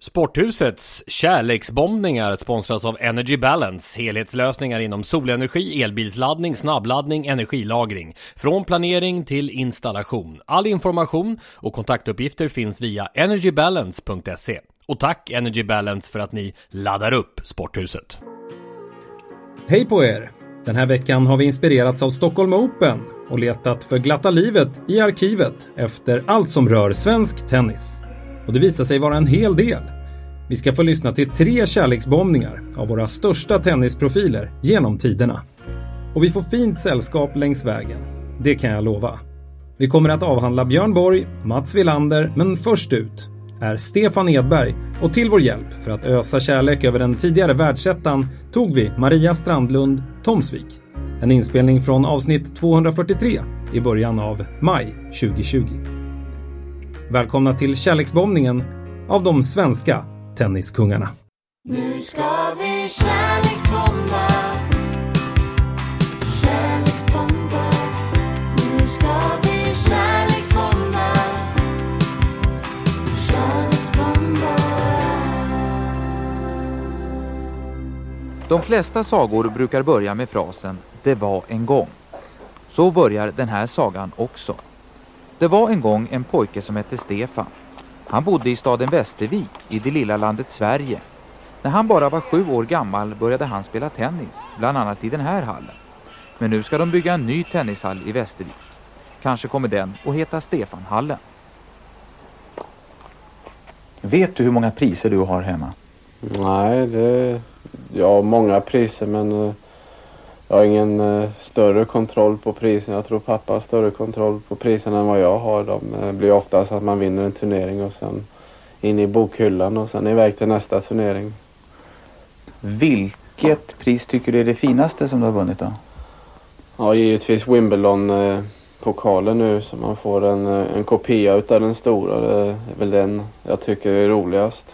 Sporthusets kärleksbombningar sponsras av Energy Balance, helhetslösningar inom solenergi, elbilsladdning, snabbladdning, energilagring. Från planering till installation. All information och kontaktuppgifter finns via energybalance.se. Och tack Energy Balance för att ni laddar upp Sporthuset. Hej på er! Den här veckan har vi inspirerats av Stockholm Open och letat för glatta livet i arkivet efter allt som rör svensk tennis. Och det visar sig vara en hel del. Vi ska få lyssna till tre kärleksbombningar av våra största tennisprofiler genom tiderna. Och vi får fint sällskap längs vägen. Det kan jag lova. Vi kommer att avhandla Björn Borg, Mats Wilander, men först ut är Stefan Edberg och till vår hjälp för att ösa kärlek över den tidigare världsettan tog vi Maria Strandlund Tomsvik. En inspelning från avsnitt 243 i början av maj 2020. Välkomna till kärleksbombningen av de svenska tenniskungarna. Nu ska vi kärleksbomba Kärleksbomba Nu ska vi kärleksbomba Kärleksbomba De flesta sagor brukar börja med frasen ”Det var en gång”. Så börjar den här sagan också. Det var en gång en pojke som hette Stefan. Han bodde i staden Västervik i det lilla landet Sverige. När han bara var sju år gammal började han spela tennis, bland annat i den här hallen. Men nu ska de bygga en ny tennishall i Västervik. Kanske kommer den att heta Stefanhallen. Vet du hur många priser du har hemma? Nej, det... Jag har många priser men eh, jag har ingen eh, större kontroll på priserna. Jag tror pappa har större kontroll på priserna än vad jag har. De eh, blir oftast att man vinner en turnering och sen in i bokhyllan och sen iväg till nästa turnering. Vilket pris tycker du är det finaste som du har vunnit då? Ja, givetvis Wimbledon-pokalen nu så man får en, eh, en kopia utav den stora. Det är väl den jag tycker är roligast.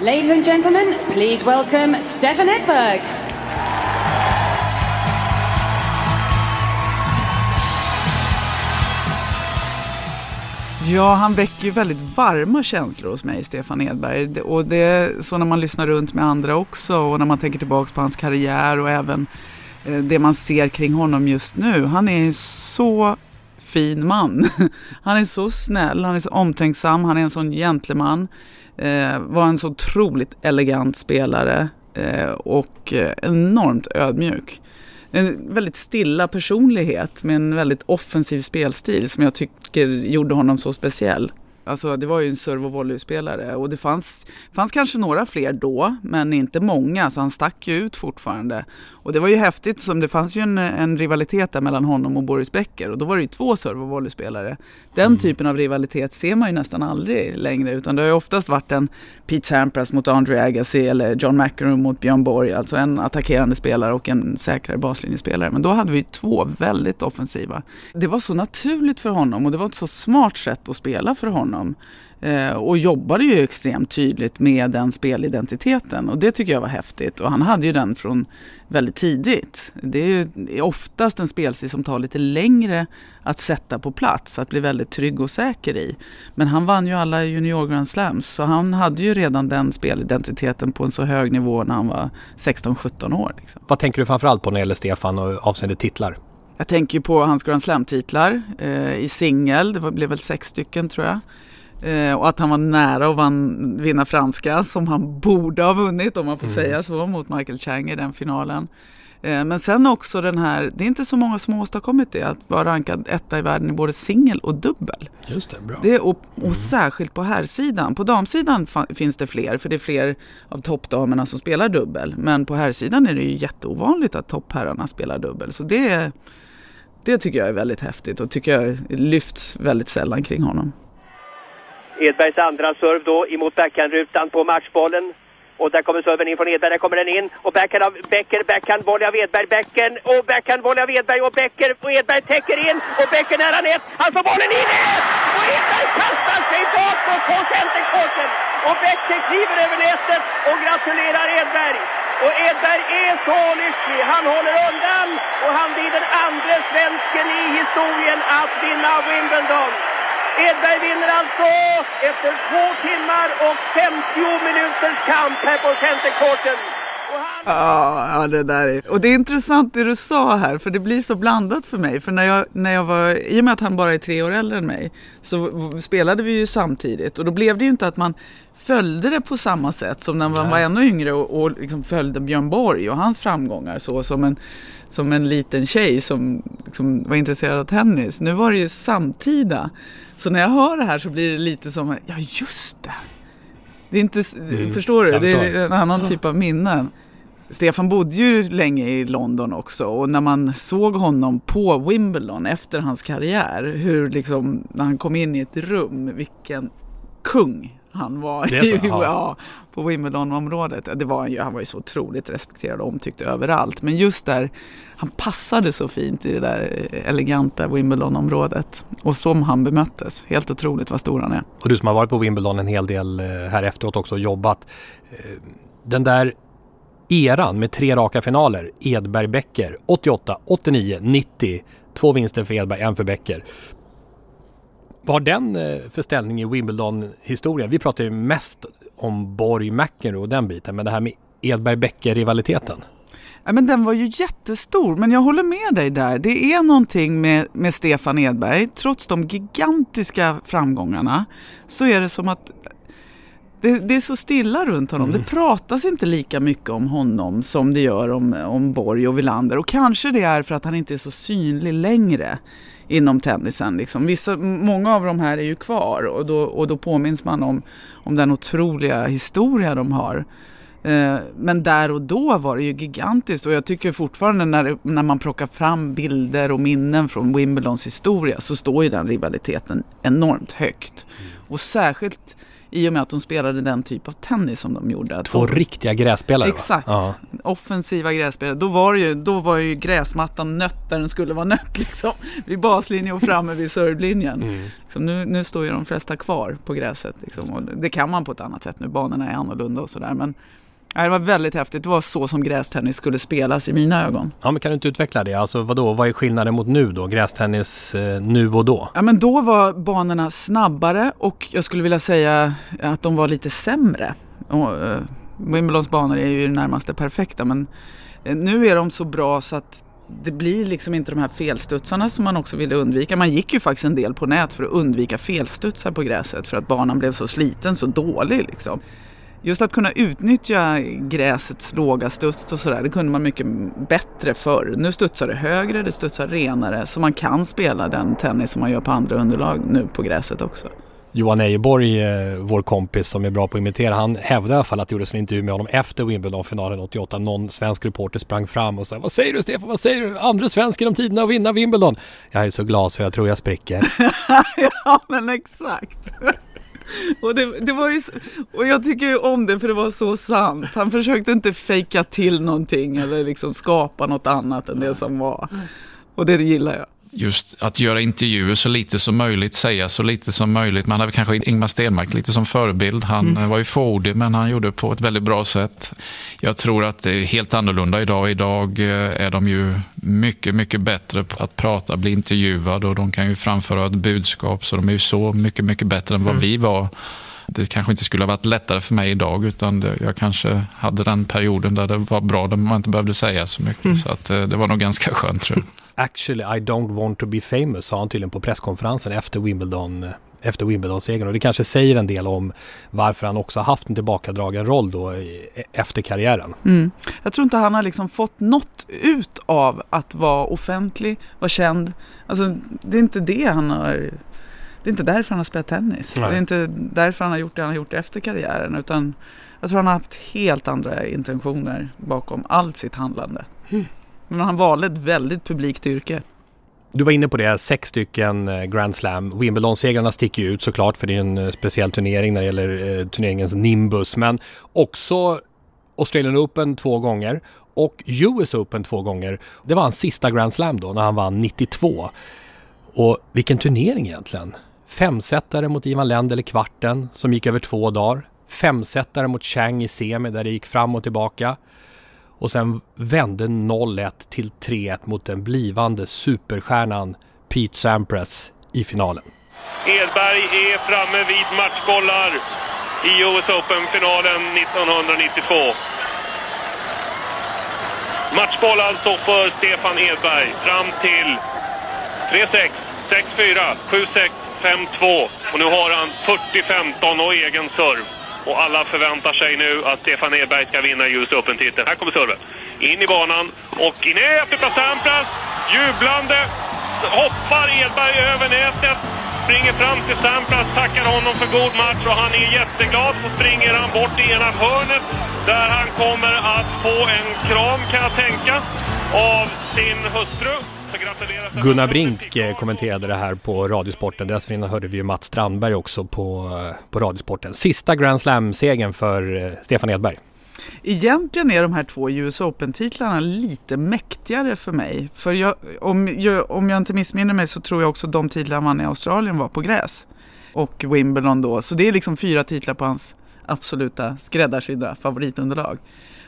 Ladies and gentlemen, please welcome Stefan Edberg. Ja, han väcker ju väldigt varma känslor hos mig, Stefan Edberg. Och det är så när man lyssnar runt med andra också och när man tänker tillbaka på hans karriär och även eh, det man ser kring honom just nu. Han är så fin man. Han är så snäll, han är så omtänksam, han är en sån gentleman. Eh, var en så otroligt elegant spelare eh, och eh, enormt ödmjuk. En väldigt stilla personlighet med en väldigt offensiv spelstil som jag tycker gjorde honom så speciell. Alltså det var ju en serve och volleyspelare och det fanns, fanns kanske några fler då men inte många så han stack ju ut fortfarande. Och det var ju häftigt som det fanns ju en, en rivalitet där mellan honom och Boris Becker och då var det ju två serve och volleyspelare. Den typen av rivalitet ser man ju nästan aldrig längre utan det har ju oftast varit en Pete Sampras mot Andre Agassi eller John McEnroe mot Björn Borg. Alltså en attackerande spelare och en säkrare baslinjespelare. Men då hade vi två väldigt offensiva. Det var så naturligt för honom och det var ett så smart sätt att spela för honom. Eh, och jobbade ju extremt tydligt med den spelidentiteten och det tycker jag var häftigt. Och han hade ju den från väldigt tidigt. Det är ju oftast en spelstil som tar lite längre att sätta på plats, att bli väldigt trygg och säker i. Men han vann ju alla junior Grand Slams så han hade ju redan den spelidentiteten på en så hög nivå när han var 16-17 år. Liksom. Vad tänker du framförallt på när det gäller Stefan och avseende titlar? Jag tänker ju på hans Grand Slam-titlar eh, i singel, det blev väl sex stycken tror jag. Eh, och att han var nära att vann, vinna franska som han borde ha vunnit om man får säga så mot Michael Chang i den finalen. Eh, men sen också den här, det är inte så många som åstadkommit det, att vara rankad etta i världen i både singel och dubbel. Just det, bra. Det, och, och särskilt på herrsidan. På damsidan finns det fler, för det är fler av toppdamerna som spelar dubbel. Men på herrsidan är det ju jätteovanligt att toppherrarna spelar dubbel. Så det, det tycker jag är väldigt häftigt och tycker jag lyfts väldigt sällan kring honom. Edbergs andra serv då emot backhandrutan på matchbollen. Och där kommer serven in från Edberg, där kommer den in. Och backhand av Becker, backhandvolley av Edberg, Becken och backhandvolley av Edberg och Becker. Och Edberg täcker in och Becker nära nät. Han får bollen in! Och Edberg kastar sig bakåt på centerkorten. Och Becker kliver över nätet och gratulerar Edberg. Och Edberg är så lycklig. Han håller undan och han blir den andra svensken i historien att vinna Wimbledon. Edberg vinner alltså efter två timmar och 50 minuters kamp här på centercourten. Han... Ja, det där är... Och det är intressant det du sa här, för det blir så blandat för mig. För när jag, när jag var, i och med att han bara är tre år äldre än mig, så spelade vi ju samtidigt. Och då blev det ju inte att man följde det på samma sätt som när man var ännu yngre och, och liksom följde Björn Borg och hans framgångar så som en, som en liten tjej som liksom var intresserad av tennis. Nu var det ju samtida. Så när jag hör det här så blir det lite som, ja just det. Det är inte, förstår du? Det är en annan typ av minnen. Stefan bodde ju länge i London också och när man såg honom på Wimbledon efter hans karriär, hur liksom när han kom in i ett rum, vilken kung han var i, ja. på Wimbledon-området. Det var han, ju, han var ju så otroligt respekterad och omtyckt överallt. Men just där, han passade så fint i det där eleganta Wimbledon-området. Och som han bemöttes. Helt otroligt vad stor han är. Och du som har varit på Wimbledon en hel del eh, här efteråt också och jobbat. eh, Den där eran med tre raka finaler, Edberg-Becker, 88, 89, 90. Två vinster för Edberg, en för Becker. Vad har den eh, för ställning i Wimbledon-historien? Vi pratar ju mest om Borg-McEnroe och den biten, men det här med Edberg-Becker-rivaliteten. Ja, men den var ju jättestor, men jag håller med dig där. Det är någonting med, med Stefan Edberg. Trots de gigantiska framgångarna så är det som att det, det är så stilla runt honom. Det pratas inte lika mycket om honom som det gör om, om Borg och Villander. Och kanske det är för att han inte är så synlig längre inom tennisen. Liksom. Vissa, många av de här är ju kvar och då, och då påminns man om, om den otroliga historia de har. Eh, Men där och då var det ju gigantiskt och jag tycker fortfarande när, det- när man plockar fram bilder och minnen från Wimbledons historia så står ju den rivaliteten enormt högt. Och särskilt i och med att de spelade den typ av tennis som de gjorde. Två de- riktiga grässpelare va? Exakt. Ja. offensiva grässpelare. Då var, ju, då var ju gräsmattan nött där den skulle vara nött liksom. Vid baslinjen och framme vid servelinjen. Mm. Så nu, nu står ju de flesta kvar på gräset. Liksom. Det kan man på ett annat sätt nu. Banorna är annorlunda och sådär. Men ja, det var väldigt häftigt. Det var så som grästennis skulle spelas i mina ögon. ja, men kan du inte utveckla det? Alltså vadå, vad är skillnaden mot nu då? Grästennis eh, nu och då? Ja, men då var banorna snabbare och jag skulle vilja säga att de var lite sämre. Och, eh, Wimbledons banor är ju i det närmaste perfekta men eh, nu är de så bra så att det blir liksom inte de här felstudsarna som man också ville undvika. Man gick ju faktiskt en del på nät för att undvika felstudsar på gräset för att banan blev så sliten, så dålig liksom. Just att kunna utnyttja gräsets låga studs och sådär, det kunde man mycket bättre förr. Nu studsar det högre, det studsar renare, så man kan spela den tennis som man gör på andra underlag nu på gräset också. Johan Ejeborg, eh, vår kompis som är bra på att imitera, han hävdade i alla fall att det gjordes en intervju med honom efter Wimbledon-finalen 88. Någon svensk reporter sprang fram och sa Vad säger du Stefan, vad säger du? Andra svensk genom tiderna att vinna Wimbledon. Jag är så glad så jag tror jag spricker. ja men exakt. Och, det, det var ju, och jag tycker ju om det för det var så sant. Han försökte inte fejka till någonting eller liksom skapa något annat än det som var. Och det gillar jag. Just att göra intervjuer så lite som möjligt, säga så lite som möjligt. Man hade kanske Ingmar Stenmark lite som förebild. Han eh, var ju fåordig, men han gjorde det på ett väldigt bra sätt. Jag tror att det är helt annorlunda idag. Idag eh, är de ju mycket, mycket bättre på att prata, bli intervjuade och de kan ju framföra ett budskap. Så de är ju så mycket, mycket bättre än vad vi var. Det kanske inte skulle ha varit lättare för mig idag, utan det, jag kanske hade den perioden där det var bra, där man inte behövde säga så mycket. Så att, eh, det var nog ganska skönt tror jag. Actually I don't want to be famous sa han tydligen på presskonferensen efter Wimbledon eh, efter Wimbledon-segern och det kanske säger en del om varför han också har haft en tillbakadragen roll då i- efter karriären. Mm. Jag tror inte han har liksom fått något ut av att vara offentlig, vara känd. Alltså, det är inte det han har... Det är inte därför han har spelat tennis. Nej. Det är inte därför han har gjort det han har gjort efter karriären. Utan jag tror han har haft helt andra intentioner bakom allt sitt handlande. Men han valde ett väldigt publikt yrke. Du var inne på det, sex stycken eh, Grand Slam. Wimbledon-segrarna sticker ju ut såklart för det är en eh, speciell turnering när det gäller eh, turneringens nimbus. Men också Australian Open två gånger och US Open två gånger. Det var hans sista Grand Slam då när han vann 92. Och vilken turnering egentligen. Femsetare mot Ivan Lendl i kvarten som gick över två dagar. Femsetare mot Chang i semi där det gick fram och tillbaka. Och sen vände 0-1 till 3-1 mot den blivande superstjärnan Pete Sampras i finalen. Edberg är framme vid matchbollar i US Open-finalen 1992. Matchboll alltså för Stefan Edberg fram till 3-6, 6-4, 7-6, 5-2. Och nu har han 40-15 och egen serv. Och alla förväntar sig nu att Stefan Edberg ska vinna US Open-titeln. Här kommer serven. In i banan och in i efter Sampras. Jublande hoppar Edberg över nätet. Springer fram till Sampras, tackar honom för god match och han är jätteglad. Så springer han bort i ena hörnet där han kommer att få en kram kan jag tänka av sin hustru. Gunnar Brink eh, kommenterade det här på Radiosporten. Dessförinnan hörde vi ju Mats Strandberg också på, eh, på Radiosporten. Sista Grand Slam-segern för eh, Stefan Edberg. Egentligen är de här två US Open-titlarna lite mäktigare för mig. För jag, om, jag, om jag inte missminner mig så tror jag också de titlar han vann i Australien var på gräs. Och Wimbledon då. Så det är liksom fyra titlar på hans absoluta skräddarsydda favoritunderlag.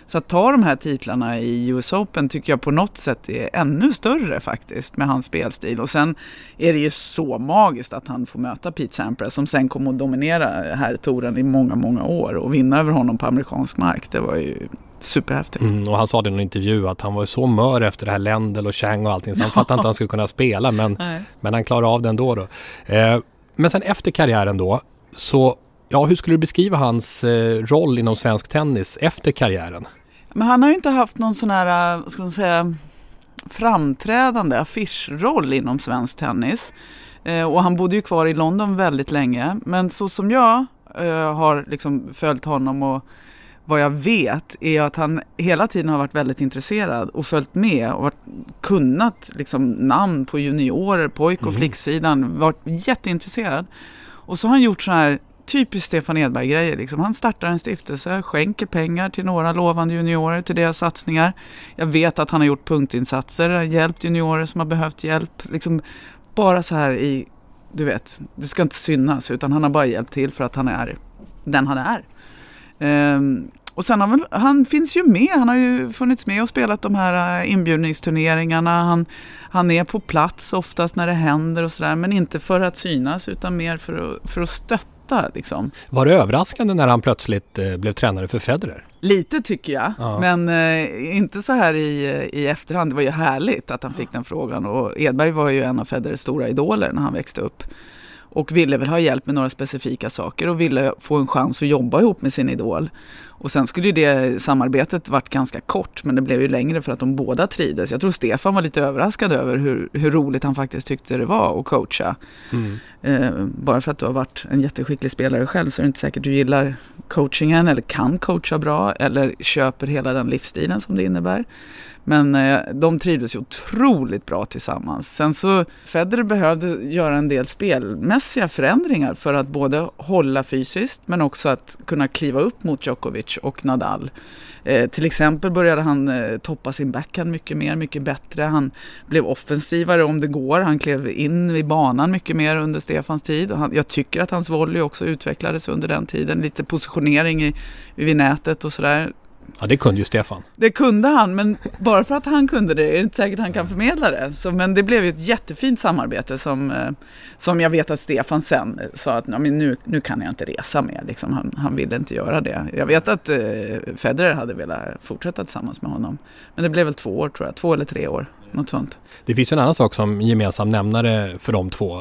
Så att ta de här titlarna i US Open tycker jag på något sätt är ännu större faktiskt med hans spelstil. Och sen är det ju så magiskt att han får möta Pete Sampras som sen kommer att dominera här touren i många, många år och vinna över honom på amerikansk mark. Det var ju superhäftigt. Mm, och han sa det i någon intervju att han var så mör efter det här Lendl och Chang och allting så han fattade inte att han skulle kunna spela men, men han klarade av det ändå. Då. Eh, men sen efter karriären då så Ja, hur skulle du beskriva hans eh, roll inom svensk tennis efter karriären? Men han har ju inte haft någon sån här, ska man säga, framträdande affischroll inom svensk tennis. Eh, och han bodde ju kvar i London väldigt länge. Men så som jag eh, har liksom följt honom och vad jag vet är att han hela tiden har varit väldigt intresserad och följt med och varit, kunnat liksom, namn på juniorer, pojk och flicksidan, varit jätteintresserad. Och så har han gjort så här typiskt Stefan Edberg-grejer. Liksom. Han startar en stiftelse, skänker pengar till några lovande juniorer till deras satsningar. Jag vet att han har gjort punktinsatser, hjälpt juniorer som har behövt hjälp. Liksom bara så här i, du vet, det ska inte synas utan han har bara hjälpt till för att han är den han är. Ehm, och sen har väl, han finns ju med, han har ju funnits med och spelat de här eh, inbjudningsturneringarna. Han, han är på plats oftast när det händer och sådär, men inte för att synas utan mer för att, för att stötta. Liksom. Var det överraskande när han plötsligt eh, blev tränare för Federer? Lite tycker jag, Ja. men eh, inte så här i, i efterhand. Det var ju härligt att han fick den frågan och Edberg var ju en av Federers stora idoler när han växte upp. Och ville väl ha hjälp med några specifika saker och ville få en chans att jobba ihop med sin idol. Och sen skulle ju det samarbetet varit ganska kort men det blev ju längre för att de båda trivdes. Jag tror Stefan var lite överraskad över hur, hur roligt han faktiskt tyckte det var att coacha. Eh, bara för att du har varit en jätteskicklig spelare själv så är det inte säkert du gillar coachingen eller kan coacha bra eller köper hela den livsstilen som det innebär. Men eh, de trivdes ju otroligt bra tillsammans. Sen så Federer behövde göra en del spelmässiga förändringar för att både hålla fysiskt men också att kunna kliva upp mot Djokovic och Nadal. Eh, till exempel började han eh, toppa sin backhand mycket mer, mycket bättre. Han blev offensivare om det går. Han klev in i banan mycket mer under Stefans tid. Han, jag tycker att hans volley också utvecklades under den tiden. Lite positionering i, vid nätet och sådär. Ja, det kunde ju Stefan. Det kunde han, men bara för att han kunde det är det inte säkert han kan förmedla det. Så, men det blev ju ett jättefint samarbete som, eh, som jag vet att Stefan sen eh, sa att "Ja, men nu, nu kan jag inte resa mer. Liksom, han, han ville inte göra det. Jag vet att eh, Federer hade velat fortsätta tillsammans med honom. Men det blev väl två år tror jag, två eller tre år. Något sånt. Det finns ju en annan sak som gemensam nämnare för de två.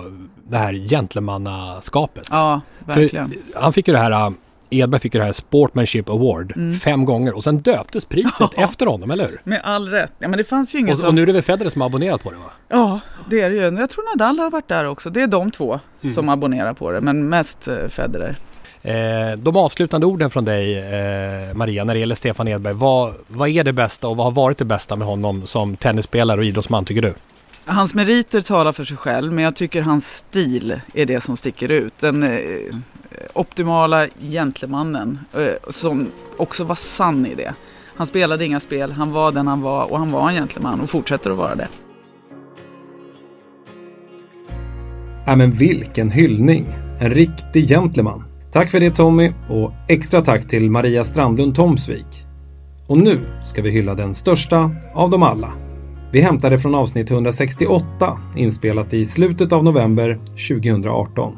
Det här gentlemannaskapet. Ja, verkligen. För han fick ju det här, äh, Edberg fick ju det här Sportmanship Award Mm. fem gånger och sen döptes priset efter honom, eller hur? Med all rätt. Ja, men det fanns ju ingen Och, som... och nu är det väl Federer som har abonnerat på det va? Ja, det är det ju. Jag tror Nadal har varit där också. Det är de två Mm. som abonnerar på det, men mest eh, Federer. Eh, de avslutande orden från dig, eh, Maria, när det gäller Stefan Edberg. Vad, vad är det bästa och vad har varit det bästa med honom som tennisspelare och idrottsman, tycker du? Hans meriter talar för sig själv, men jag tycker hans stil är det som sticker ut. Den eh, optimala gentlemannen eh, som också var sann i det. Han spelade inga spel, han var den han var och han var en gentleman och fortsätter att vara det. Ja men vilken hyllning! En riktig gentleman. Tack för det Tommy och extra tack till Maria Strandlund Tomsvik. Och nu ska vi hylla den största av dem alla. Vi hämtar det från avsnitt 168 inspelat i slutet av november 2018.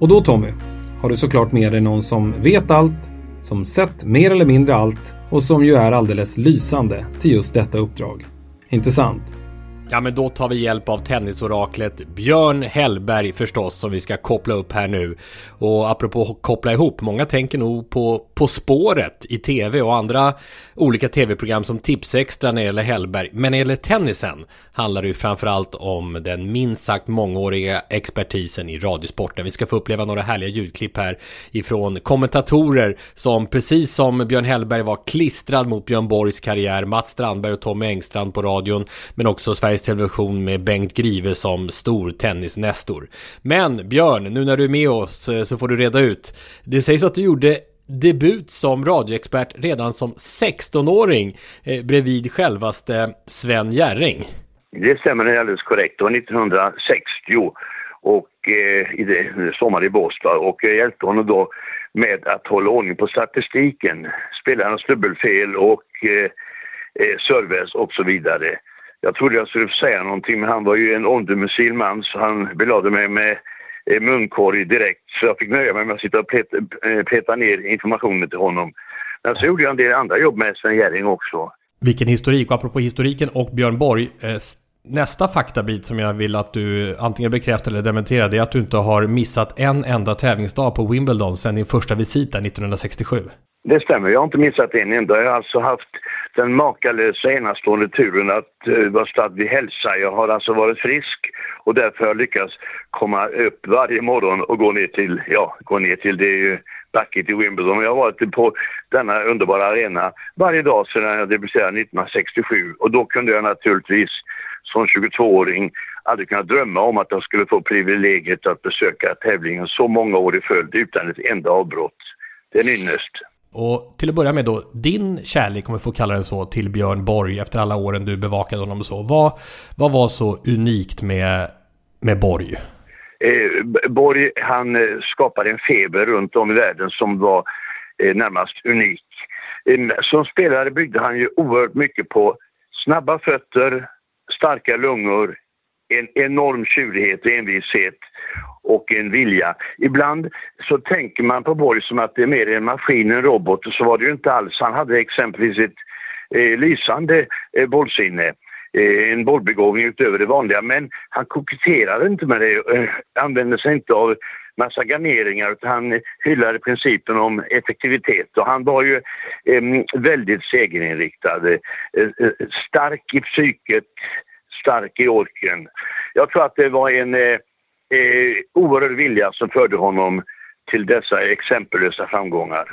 Och då Tommy, har du såklart med dig någon som vet allt, som sett mer eller mindre allt och som ju är alldeles lysande till just detta uppdrag. Inte sant? Ja, men då tar vi hjälp av tennisoraklet Björn Hellberg förstås som vi ska koppla upp här nu. Och apropå koppla ihop, många tänker nog på På spåret i tv och andra olika tv-program som Tipsextra när det gäller Hellberg. Men när det gäller tennisen handlar det ju framförallt om den minst sagt mångåriga expertisen i radiosporten. Vi ska få uppleva några härliga ljudklipp här ifrån kommentatorer som precis som Björn Hellberg var klistrad mot Björn Borgs karriär, Mats Strandberg och Tommy Engstrand på radion, men också Sveriges Television med Bengt Grive som stor tennisnestor. Men Björn, nu när du är med oss eh, så får du reda ut. Det sägs att du gjorde debut som radioexpert redan som 16-åring eh, bredvid självaste Sven Jerring. Det stämmer, det är alldeles korrekt. Det var 1960 och eh, i det, sommar i Båstad och jag hjälpte honom då med att hålla ordning på statistiken, spelarnas dubbelfel och eh, eh service och så vidare. Jag trodde jag skulle säga någonting men han var ju en omdömesgill man så han belade mig med eh, munkorg direkt så jag fick nöja mig med att sitta och peta, eh, peta ner informationen till honom. Men så gjorde jag en del andra jobb med Sven Jerring också. Vilken historik! Och apropå historiken och Björn Borg, eh, nästa faktabit som jag vill att du antingen bekräftar eller dementerar, det är att du inte har missat en enda tävlingsdag på Wimbledon sedan din första visit där 1967. Det stämmer, jag har inte missat en enda. Jag har alltså haft den makalösa enastående turen att uh, vara stadd vid hälsa. Jag har alltså varit frisk och därför har jag lyckats komma upp varje morgon och gå ner till, ja, gå ner till det är ju backigt i Wimbledon. Jag har varit på denna underbara arena varje dag sedan jag debuterade 1967 och då kunde jag naturligtvis som 22-åring aldrig kunna drömma om att jag skulle få privilegiet att besöka tävlingen så många år i följd utan ett enda avbrott. Det är en ynnest. Och till att börja med då, din kärlek, om vi får kalla den så, till Björn Borg efter alla åren du bevakade honom och så. Vad, vad var så unikt med, med Borg? Eh, Borg han eh, skapade en feber runt om i världen som var eh, närmast unik. Eh, som spelare byggde han ju oerhört mycket på snabba fötter, starka lungor, en enorm tjurighet och envishet och en vilja. Ibland så tänker man på Borg som att det är mer en maskin, en robot och så var det ju inte alls. Han hade exempelvis ett eh, lysande eh, bollsinne eh, en bollbegåvning utöver det vanliga men han koketterade inte med det, eh, använde sig inte av massa garneringar utan han hyllade principen om effektivitet och han var ju eh, väldigt segerinriktad, eh, eh, stark i psyket, stark i orken. Jag tror att det var en eh, eh, oerhörd vilja som förde honom till dessa exempellösa framgångar.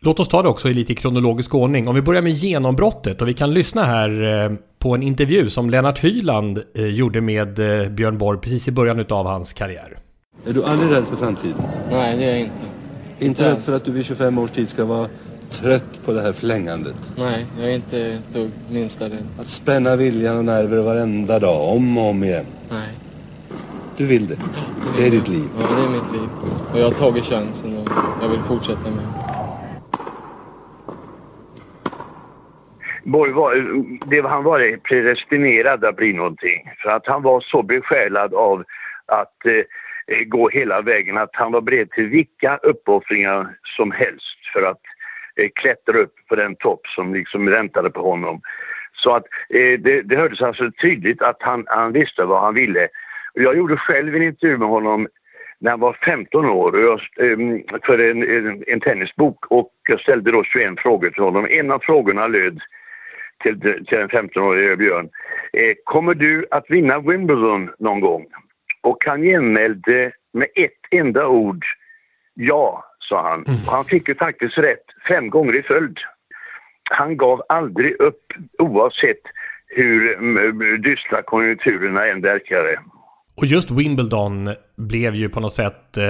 Låt oss ta det också i lite kronologisk ordning. Om vi börjar med genombrottet och vi kan lyssna här eh, på en intervju som Lennart Hyland eh, gjorde med eh, Björn Borg precis i början av hans karriär. Är du aldrig rädd för framtiden? Nej, det är jag inte. Inte ens. rädd för att du vid 25 års tid ska vara trött på det här flängandet? Nej, jag är inte dugg minsta rädd. Att spänna viljan och nerver varenda dag, om och om igen? Nej. Du vill det? Det är ditt liv? Ja, det är mitt liv. Och jag har tagit chansen och jag vill fortsätta med det. Borg var, det, var- han var predestinerad att bli någonting. För att han var så besjälad av att eh, gå hela vägen att han var beredd till vilka uppoffringar som helst för att eh, klättra upp på den topp som liksom väntade på honom. Så att eh, det, det hördes alltså tydligt att han, han visste vad han ville. Jag gjorde själv en intervju med honom när han var 15 år och jag, ehm, för en, en, en tennisbok och jag ställde då 21 frågor till honom. En av frågorna löd till, till den 15-årige Björn. Eh, kommer du att vinna Wimbledon någon gång? Och han genmälde med ett enda ord ja, sa han. Och han fick ju faktiskt rätt fem gånger i följd. Han gav aldrig upp oavsett hur mm, dystra konjunkturerna än verkade. Och just Wimbledon blev ju på något sätt eh,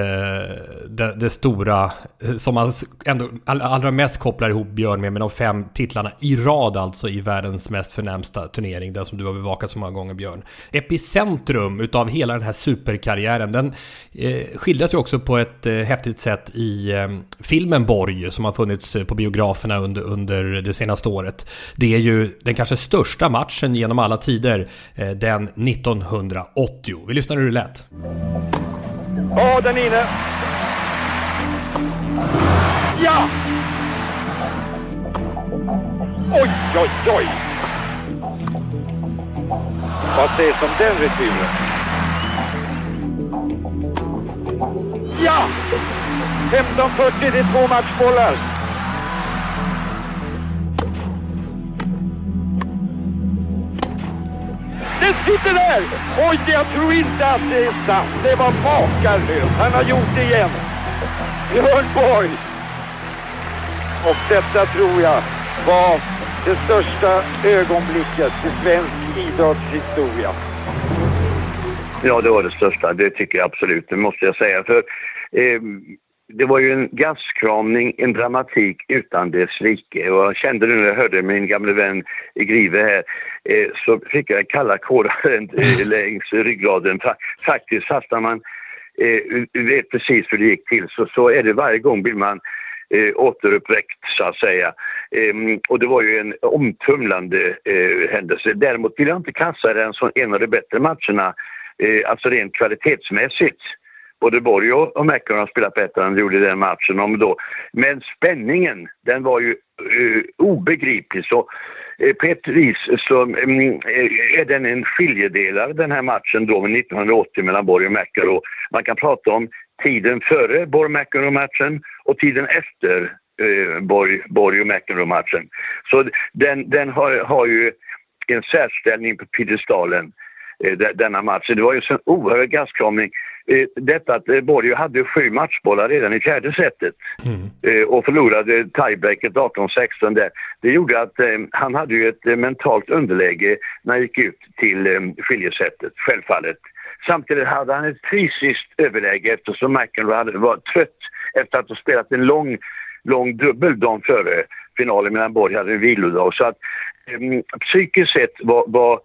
det, det, stora eh, som man ändå allra mest kopplar ihop Björn med, med de fem titlarna i rad alltså i världens mest förnämsta turnering, den som du har bevakat så många gånger Björn. Epicentrum utav hela den här superkarriären, den eh, skildras ju också på ett eh, häftigt sätt i eh, filmen Borg som har funnits eh, på biograferna under, under det senaste året. Det är ju den kanske största matchen genom alla tider, eh, den 1980. Vi lyssnar hur det lät. Ja, den är inne. Ja! Oj, oj, oj! Vad sägs om den returen? Ja! 15.40, det är två matchbollar. Den sitter där! Oj, jag tror inte att det är sant. Det var makalöst. Han har gjort det igen. Björn Borg. Och detta tror jag var det största ögonblicket i svensk idrottshistoria. Ja, det var det största. Det tycker jag absolut, det måste jag säga. För eh, det var ju en gastkramning, en dramatik utan dess like. Och jag kände det när jag hörde min gamle vän i Grive här eh, så fick jag kalla kårar eh, längs ryggraden. Faktiskt, fast när man eh, vet precis hur det gick till så, så är det varje gång blir man eh, återuppväckt så att säga. Eh, och det var ju en omtumlande eh, händelse. Däremot vill jag inte kasta den som en av de bättre matcherna, eh, alltså rent kvalitetsmässigt både Borg och McEnroe har spelat bättre än de gjorde den matchen. Om då. Men spänningen, den var ju uh, obegriplig. Så eh, på ett vis så um, är den en skiljedelare den här matchen då med 1980 mellan Borg och McEnroe. Man kan prata om tiden före Borg McEnroe-matchen och tiden efter uh, Borg, Borg och McEnroe-matchen. Så den, den har, har ju en särställning på piedestalen denna match. Det var ju en sån oerhörd gastkramning. Eh, detta att eh, Borg hade sju matchbollar redan i fjärde setet mm. Eh, och förlorade tiebreaket 18-16 där. Det gjorde att han hade ju ett mentalt underläge när han gick ut till skiljesättet, självfallet. Samtidigt hade han ett fysiskt överläge eftersom McEnroe var trött efter att ha spelat en lång, lång dubbel dagen före finalen medan Borg hade en vilodag. Så att um, psykiskt sett var, var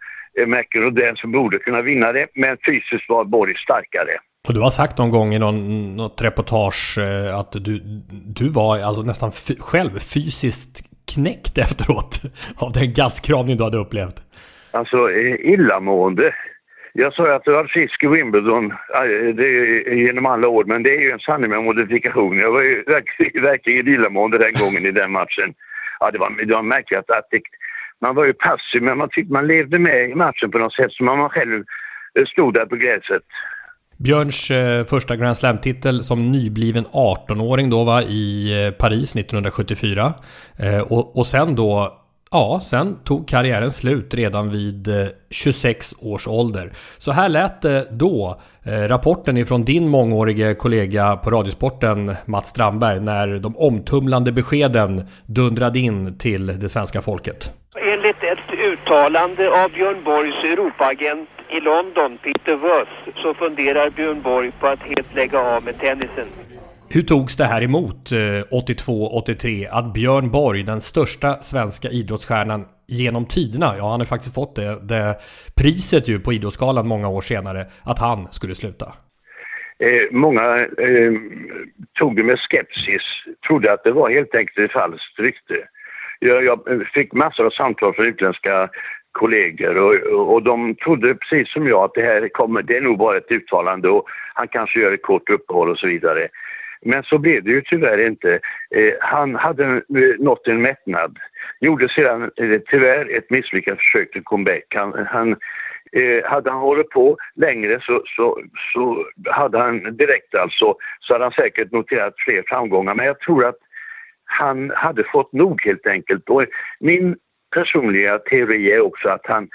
McEnroe den som borde kunna vinna det, men fysiskt var Borg starkare. Och du har sagt någon gång i någon, något reportage eh, att du, du var alltså nästan själv fysiskt knäckt efteråt av den gaskramning du hade upplevt. Alltså eh, illamående. Jag sa att det var fisk i Wimbledon eh, det, genom alla år, men det är ju en sanning med modifikation. Jag var ju verkligen, verkligen illamående den gången i den matchen. Ja, det var, det var märkligt att det, man var ju passiv, men man tyckte man levde med i matchen på något sätt som om man själv stod där på gräset. Björns eh, första Grand Slam-titel som nybliven 18-åring då var i eh, Paris 1974. Eh, och, och sen då Ja, sen tog karriären slut redan vid 26 års ålder. Så här lät det då, rapporten ifrån din mångårige kollega på Radiosporten Mats Strandberg när de omtumlande beskeden dundrade in till det svenska folket. Enligt ett uttalande av Björn Borgs Europaagent i London, Peter Worth, så funderar Björn Borg på att helt lägga av med tennisen. Hur togs det här emot 82-83 eh, att Björn Borg, den största svenska idrottsstjärnan genom tiderna, ja han har faktiskt fått det, det priset ju på Idrottsgalan många år senare, att han skulle sluta? Eh, många eh, tog det med skepsis, trodde att det var helt enkelt ett falskt rykte. Jag, jag fick massor av samtal från utländska kollegor och, och de trodde precis som jag att det här kommer, det är nog bara ett uttalande och han kanske gör ett kort uppehåll och så vidare. Men så blev det ju tyvärr inte. Eh, han hade eh, nått en mättnad. Gjorde sedan eh, tyvärr ett misslyckat försök till comeback. Han, han eh, hade han hållit på längre så, så, så hade han direkt alltså, så hade han säkert noterat fler framgångar. Men jag tror att han hade fått nog helt enkelt. Och min personliga teori är också att han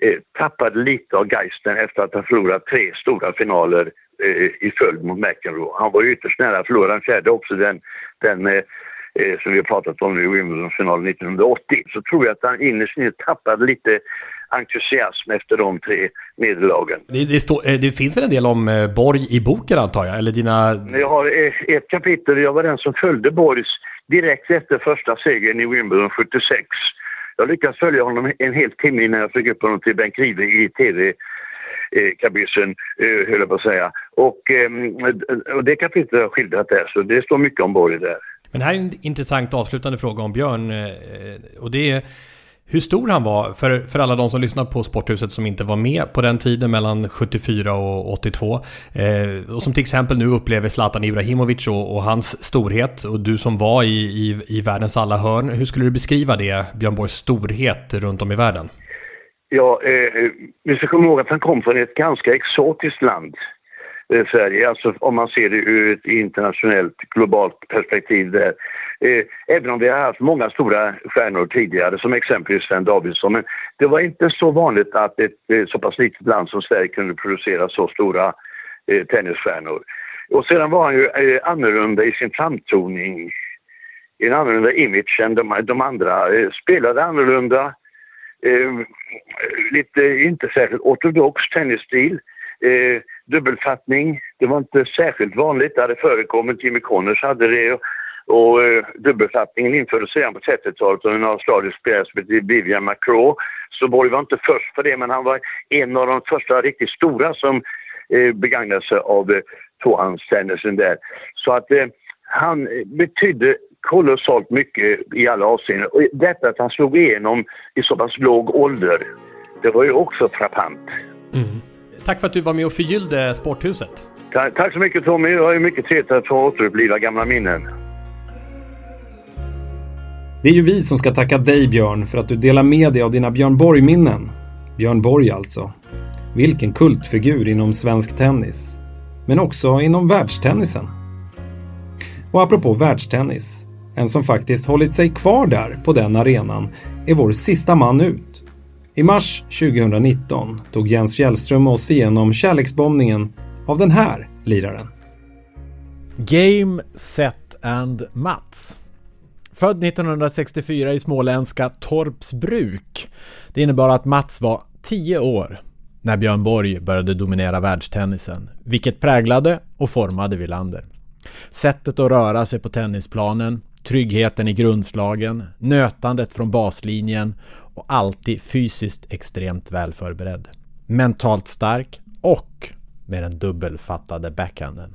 eh, tappade lite av geisten efter att ha förlorat tre stora finaler eh, i följd mot McEnroe. Han var ju ytterst nära att förlora den fjärde också, den, den eh, eh som vi har pratat om nu i Wimbledon-finalen 1980. Så tror jag att han innerst inne tappade lite entusiasm efter de tre nederlagen. Det, det, står, eh, det finns väl en del om eh, Borg i boken antar jag? Eller dina... Jag har ett kapitel, jag var den som följde Borgs direkt efter första segern i Wimbledon 76. Jag lyckades följa honom en hel timme innan jag fick upp honom till Bengt Grive i tv eh, kabyssen, eh, höll jag på att säga. Och, ehm, och det kapitlet har jag skildrat där, så det står mycket om Borg där. Men här är en intressant avslutande fråga om Björn. Eh, och det är hur stor han var för, för alla de som lyssnar på Sporthuset som inte var med på den tiden mellan 74 och 82. Eh, och som till exempel nu upplever Zlatan Ibrahimovic och, och, hans storhet och du som var i, i, i världens alla hörn. Hur skulle du beskriva det, Björn Borgs storhet runt om i världen? Ja, eh, eh vi ska komma ihåg att han kom från ett ganska exotiskt land. Eh, Sverige, alltså om man ser det ur ett internationellt, globalt perspektiv där. Eh, även om vi har haft många stora stjärnor tidigare, som exempelvis Sven Davidsson. Men det var inte så vanligt att ett eh, så pass litet land som Sverige kunde producera så stora eh, tennisstjärnor. Och sedan var han ju eh, annorlunda i sin framtoning. En annorlunda image än de, de andra. Eh, spelade annorlunda. Eh, lite, inte särskilt ortodox tennisstil. Dubbelfattning, det var inte särskilt vanligt. Det hade förekommit. Jimmy Connors hade det. Och, och eh, dubbelfattningen infördes redan på 30-talet av en australisk spelare som hette Vivian McCraw. Så Borg var inte först för det, men han var en av de första riktigt stora som eh, begagnade sig av eh, tvåhandstennisen där. Så att eh, han betydde kolossalt mycket i alla avseenden. Och detta att han slog igenom i så pass låg ålder, det var ju också frappant. Mm. Tack för att du var med och förgyllde Sporthuset. Ta tack så mycket Tommy, det var ju mycket trevligt att få återuppliva gamla minnen. Det är ju vi som ska tacka dig Björn för att du delar med dig av dina Björn Borg-minnen. Björn Borg alltså. Vilken kultfigur inom svensk tennis. Men också inom världstennisen. Och apropå världstennis. En som faktiskt hållit sig kvar där på den arenan är vår sista man ut. I mars 2019 tog Jens Fjällström oss igenom kärleksbombningen av den här liraren. Game, Set and Mats. Född 1964 i småländska Torpsbruk. Det innebar att Mats var 10 år när Björn Borg började dominera världstennisen, vilket präglade och formade Wilander. Sättet att röra sig på tennisplanen, tryggheten i grundslagen, nötandet från baslinjen och alltid fysiskt extremt väl förberedd. Mentalt stark och med den dubbelfattade backhanden.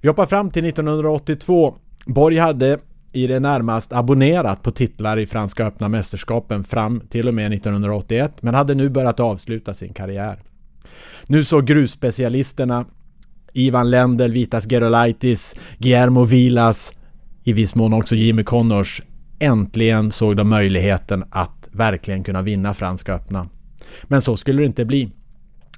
Vi hoppar fram till 1982. Borg hade i det närmast abonnerat på titlar i Franska öppna mästerskapen fram till och med 1981 men hade nu börjat avsluta sin karriär. Nu såg grusspecialisterna Ivan Lendl, Vitas Gerolaitis, Guillermo Vilas, i viss mån också Jimmy Connors äntligen såg de möjligheten att verkligen kunna vinna Franska öppna. Men så skulle det inte bli.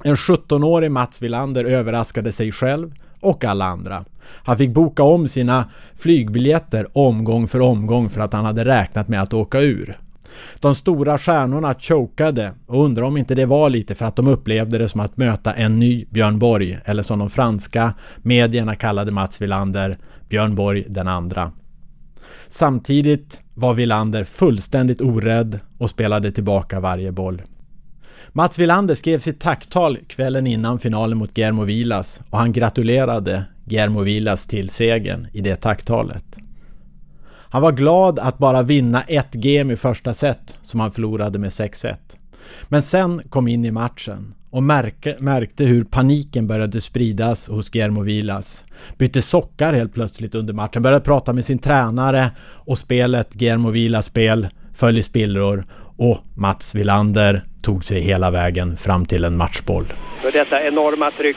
En 17-årig Mats Wilander överraskade sig själv och alla andra. Han fick boka om sina flygbiljetter omgång för omgång för att han hade räknat med att åka ur. De stora stjärnorna chokade och undrar om inte det var lite för att de upplevde det som att möta en ny Björn Borg eller som de franska medierna kallade Mats Wilander, Björn Borg den andra. Samtidigt var Wilander fullständigt orädd och spelade tillbaka varje boll. Mats Wilander skrev sitt tacktal kvällen innan finalen mot Guillermo Vilas och han gratulerade Guillermo Vilas till segern i det tacktalet. Han var glad att bara vinna ett game i första set som han förlorade med 6-1. Men sen kom in i matchen och märke, märkte hur paniken började spridas hos Guillermo Vilas. Bytte sockar helt plötsligt under matchen, började prata med sin tränare och spelet, Guillermo Vilas spel, föll i spillror och Mats Villander tog sig hela vägen fram till en matchboll. För detta enorma tryck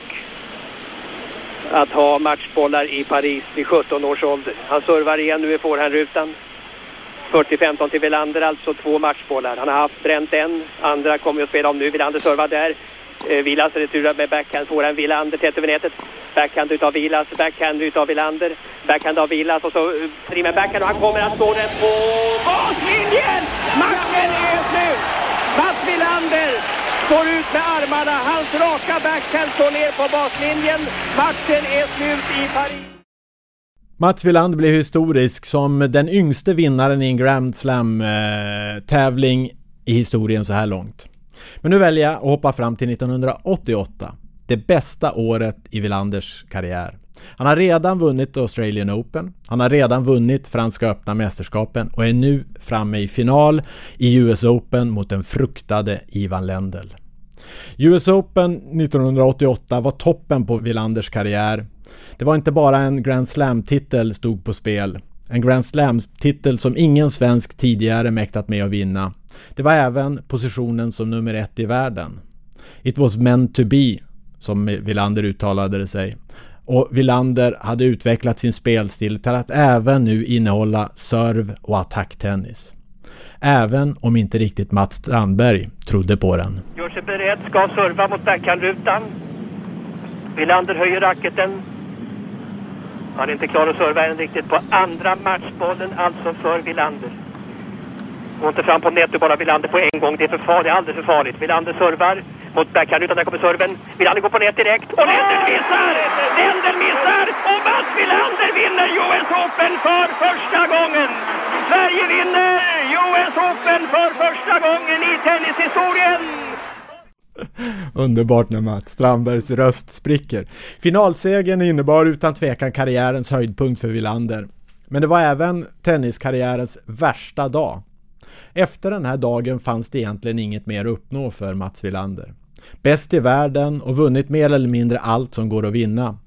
att ha matchbollar i Paris vid 17 års ålder. Han servar igen nu i forehandrutan. 40-15 till Villander, alltså två matchbollar. Han har haft bränt en, andra kommer att spela om nu. Villander servar där. Eh, Vilas returar med backhand, får en Villander tätt över nätet. Backhand utav Vilas, backhand utav Villander. Backhand av Vilas och så eh, trimmer backhand och han kommer att slå den på baslinjen! Matchen är slut! Mats Villander står ut med armarna. Hans raka backhand står ner på baslinjen. Matchen är slut i Paris. Mats Wilander blev historisk som den yngste vinnaren i en Grand Slam-tävling eh, i historien så här långt. Men nu väljer jag att hoppa fram till 1988. Det bästa året i Wilanders karriär. Han har redan vunnit Australian Open. Han har redan vunnit Franska öppna mästerskapen och är nu framme i final i US Open mot den fruktade Ivan Lendl. US Open 1988 var toppen på Wilanders karriär. Det var inte bara en Grand Slam-titel stod på spel. En Grand Slam-titel som ingen svensk tidigare mäktat med att vinna. Det var även positionen som nummer ett i världen. It was meant to be, som Wilander uttalade det sig. Och Wilander hade utvecklat sin spelstil till att även nu innehålla serv och attacktennis. Även om inte riktigt Mats Strandberg trodde på den. Gör sig beredd, ska serva mot backhandrutan. Wilander höjer racketen. Han är inte klar att serva än riktigt på andra matchbollen, alltså för Wilander. Gå inte fram på netto bara Wilander på en gång. Det är för farligt, alldeles för farligt. Wilander servar mot backhandrutan. Där kommer serven. Wilander går på nät direkt. Och Lendl missar! Lendl missar! Och Mats Wilander vinner US Open för första gången! Sverige vinner US Open för första gången i tennishistorien! Underbart när Mats Strandbergs röst spricker. Finalsegern innebar utan tvekan karriärens höjdpunkt för Wilander. Men det var även tenniskarriärens värsta dag. Efter den här dagen fanns det egentligen inget mer att uppnå för Mats Wilander. Bäst i världen och vunnit mer eller mindre allt som går att vinna.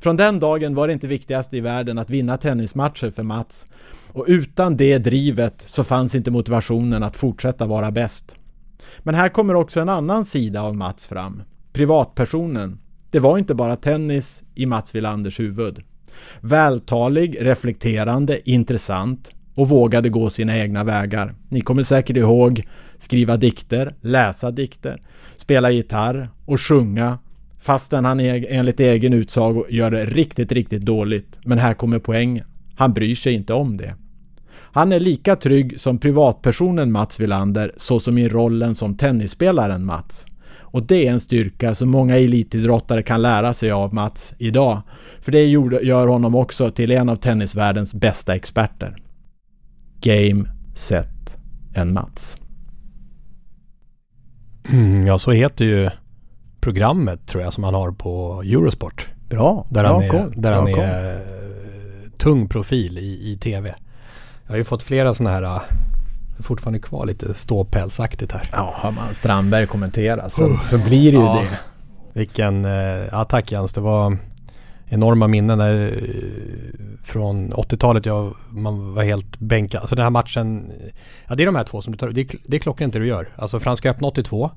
Från den dagen var det inte viktigast i världen att vinna tennismatcher för Mats. Och utan det drivet så fanns inte motivationen att fortsätta vara bäst. Men här kommer också en annan sida av Mats fram. Privatpersonen. Det var inte bara tennis i Mats Wilanders huvud. Vältalig, reflekterande, intressant och vågade gå sina egna vägar. Ni kommer säkert ihåg skriva dikter, läsa dikter, spela gitarr och sjunga fastän han e- enligt egen utsago gör det riktigt, riktigt dåligt. Men här kommer poängen. Han bryr sig inte om det. Han är lika trygg som privatpersonen Mats Wilander så som i rollen som tennisspelaren Mats. Och det är en styrka som många elitidrottare kan lära sig av Mats idag. För det gör honom också till en av tennisvärldens bästa experter. Game, set and Mats. Mm, ja, så heter ju programmet tror jag som han har på Eurosport. Bra, där bra han är, koll. där Bra han koll. är tung profil i, i tv. Jag har ju fått flera sådana här, äh, fortfarande kvar lite ståpälsaktigt här. Ja, har man Strandberg kommenterar så, så blir det ju Ja. det. Vilken eh, attack Jens. Det var enorma minnen där, eh, från 80-talet. Jag, man var helt bänkad. Alltså den här matchen. Eh, ja det är de här två som du tar Det är, det är klockrent det du gör. Alltså Franska öppna 82.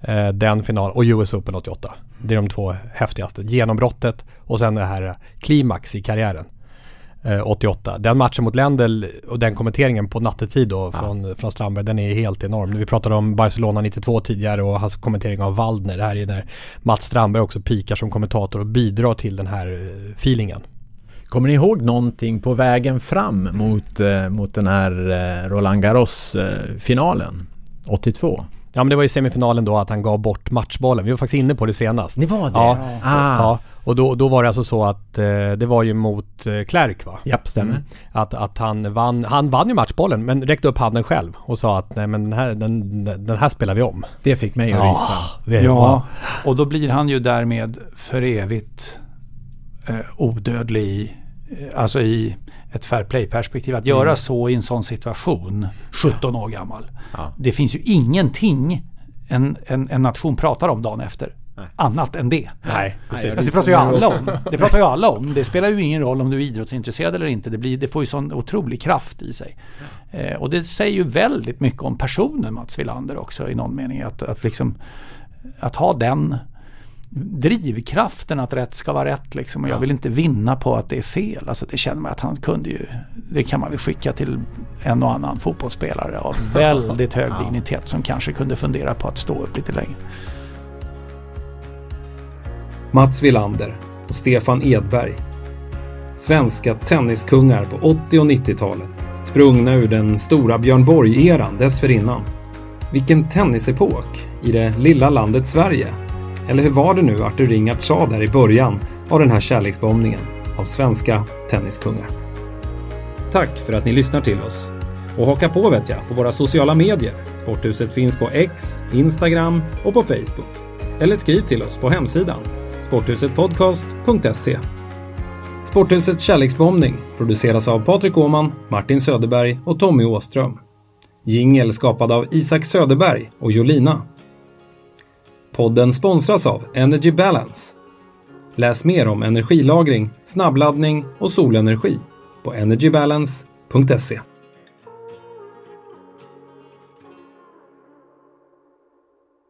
Eh, den final och US Open 88. Det är de två häftigaste. Genombrottet och sen det här eh, klimax i karriären. Eh, 88. Den matchen mot Lendl och den kommenteringen på nattetid då från, från Strandberg, den är helt enorm. Vi pratade om Barcelona 92 tidigare och hans kommentering av Waldner. Det här är när Mats Strandberg också pikar som kommentator och bidrar till den här eh, feelingen. Kommer ni ihåg någonting på vägen fram mot, eh, mot den här eh, Roland Garros eh, finalen 82? Ja men det var i semifinalen då att han gav bort matchbollen. Vi var faktiskt inne på det senast. Ni var det? Ja. Ah. ja. Och då, då var det alltså så att eh, det var ju mot eh, Clark va? Japp, stämmer. Att, att han vann, han vann ju matchbollen men räckte upp handen själv och sa att nej men den här, den, den här spelar vi om. Det fick mig att Ja, rysa. Ja, och då blir han ju därmed för evigt eh, odödlig i, alltså i ett fair play-perspektiv. Att göra Mm. så i en sån situation, 17 år gammal. Det finns ju ingenting en, en, en nation pratar om dagen efter. Annat än det. Nej, precis. Alltså, det pratar ju alla om. Det pratar ju alla om. Det spelar ju ingen roll om du är idrottsintresserad eller inte. Det, blir, det får ju sån otrolig kraft i sig. Eh, och det säger ju väldigt mycket om personen Mats Wilander också i någon mening. Att, att, liksom, att ha den drivkraften att rätt ska vara rätt liksom. Och jag vill inte vinna på att det är fel. Alltså det känner man att han kunde ju. Det kan man väl skicka till en och annan fotbollsspelare av väldigt hög dignitet som kanske kunde fundera på att stå upp lite längre. Mats Wilander och Stefan Edberg. Svenska tenniskungar på 80 och 90-talet. Sprungna ur den stora Björn Borg-eran dessförinnan. Vilken tennisepok i det lilla landet Sverige. Eller hur var det nu Artur Ringart sa där i början av den här kärleksbombningen av svenska tenniskungar? Tack för att ni lyssnar till oss. Och haka på vet jag på våra sociala medier. Sporthuset finns på X, Instagram och på Facebook. Eller skriv till oss på hemsidan sporthusetpodcast.se. Sporthusets kärleksbombning produceras av Patrik Åhman, Martin Söderberg och Tommy Åström. Jingel skapad av Isak Söderberg och Jolina. Podden sponsras av Energy Balance. Läs mer om energilagring, snabbladdning och solenergi på energybalance.se.